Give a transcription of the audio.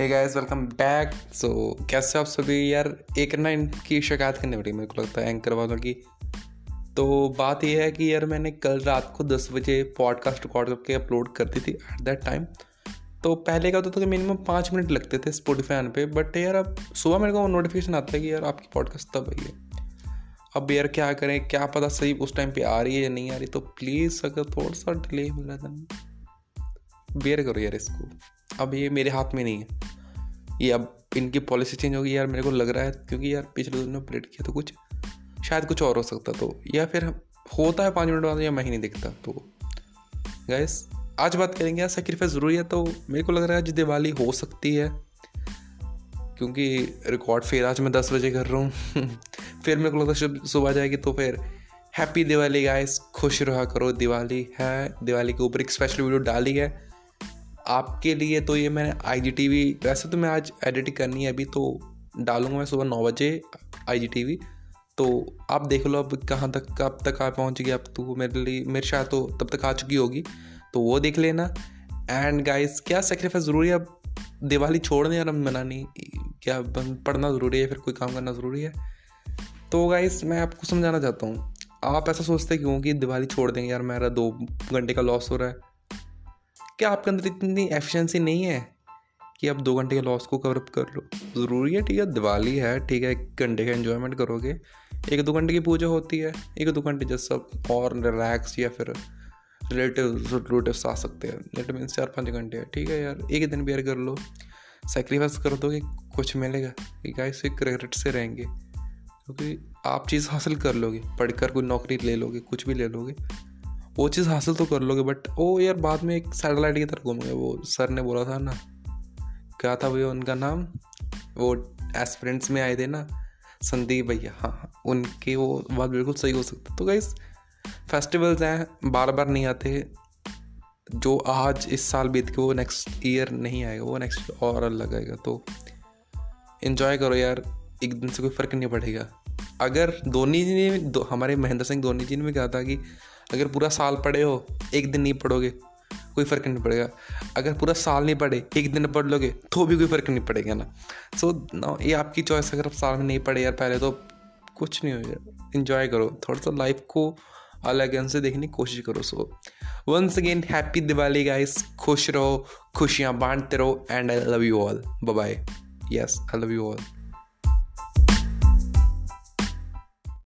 Hey guys welcome back so कैसे आप सभी? यार, एक ना इनकी शिकायत करनी पड़ी, मेरे को लगता है एंकर वालों की। तो बात यह है कि यार, मैंने कल रात को दस बजे पॉडकास्ट रिकॉर्ड करके अपलोड कर दी थी एट दैट टाइम तो पहले का तो था कि मिनिमम पाँच मिनट लगते थे स्पोटीफाई आने पे बट यार, अब सुबह मेरे को नोटिफिकेशन आता है कि यार, आपकी पॉडकास्ट तब आई है? अब यार, क्या करें? क्या पता सही उस टाइम पे आ रही है या नहीं आ रही? तो प्लीज़ अगर थोड़ा सा डिले मिल था बेयर करो यार इसको। अब ये मेरे हाथ में नहीं है। ये अब इनकी पॉलिसी चेंज होगी यार, मेरे को लग रहा है, क्योंकि यार पिछले दिन अपडेट किया तो कुछ, शायद कुछ और हो सकता तो या फिर होता है पाँच मिनट बाद या मैं ही नहीं दिखता तो। गैस आज बात करेंगे यार सेक्रीफाइस ज़रूरी है तो मेरे को लग रहा है आज दिवाली हो सकती है, क्योंकि रिकॉर्ड फिर आज मैं दस बजे कर रहा हूँ। फिर मेरे को लगता है सुबह जाएगी तो फिर हैप्पी दिवाली गाइस खुश रहा करो, दिवाली है, दिवाली के ऊपर एक स्पेशल वीडियो डाली है। आपके लिए तो ये मैंने आई जी टी वी वैसे तो मैं आज एडिटिंग करनी है अभी तो डालूँगा मैं सुबह नौ बजे आई जी टी वी तो आप देख लो अब कहाँ तक, कब तक आ पहुँच गई अब तो मेरे लिए, मेरे शायद तो तब तक आ चुकी होगी। तो वो देख लेना। एंड गाइस क्या सेक्रीफाइस ज़रूरी है? अब दिवाली छोड़ने और मनानी क्या पढ़ना ज़रूरी है फिर कोई काम करना ज़रूरी है? तो गाइस मैं आपको समझाना चाहता हूँ। आप ऐसा सोचते क्यों कि दिवाली छोड़ देंगे यार मेरा दो घंटे का लॉस हो रहा है। क्या आपके अंदर इतनी एफिशिएंसी नहीं है कि आप दो घंटे के लॉस को कवर अप कर लो? ज़रूरी है, ठीक है, दिवाली है, ठीक है, एक घंटे का एंजॉयमेंट करोगे। एक दो घंटे की पूजा होती है, एक दो घंटे जैसे सब और रिलैक्स या फिर रिलेटिव रिलेटिव्स आ सकते हैं। लेट मीन्स चार पाँच घंटे है ठीक है यार, एक दिन बेयर कर लो। सेक्रीफाइस कर दो कि कुछ मिलेगा। कि गाइस एक क्रेडिट से रहेंगे। क्योंकि आप चीज़ हासिल कर लोगे, पढ़कर कोई नौकरी ले लोगे, कुछ भी ले लोगे। वो चीज़ हासिल तो कर लोगे बट वो यार बाद में एक सैटेलाइट की तरह घूमोगे। वो सर ने बोला था ना, क्या था भैया उनका नाम? वो एस्पिरेंट्स में आए थे ना, संदीप भैया। हाँ हाँ उनके वो बात बिल्कुल सही हो सकती तो गाइस फेस्टिवल्स हैं बार बार नहीं आते। जो आज, इस साल बीत के वो नेक्स्ट ईयर नहीं आएगा, वो नेक्स्ट और अलग आएगा। तो इन्जॉय करो यार, एक दिन से कोई फ़र्क नहीं पड़ेगा। अगर धोनी जी ने दो, हमारे महेंद्र सिंह धोनी जी ने भी कहा था कि अगर पूरा साल पढ़े हो एक दिन नहीं पढ़ोगे कोई फ़र्क नहीं पड़ेगा। अगर पूरा साल नहीं पढ़े एक दिन पढ़ लोगे तो भी कोई फ़र्क नहीं पड़ेगा ना। सो so, ना ये आपकी चॉइस अगर आप साल में नहीं पढ़े यार पहले तो कुछ नहीं होगा। इन्जॉय करो। थोड़ा सा लाइफ को अलग से देखने की कोशिश करो। So once again happy Diwali guys खुश रहो खुशियाँ बांटते रहो and I love you all bye yes I love you all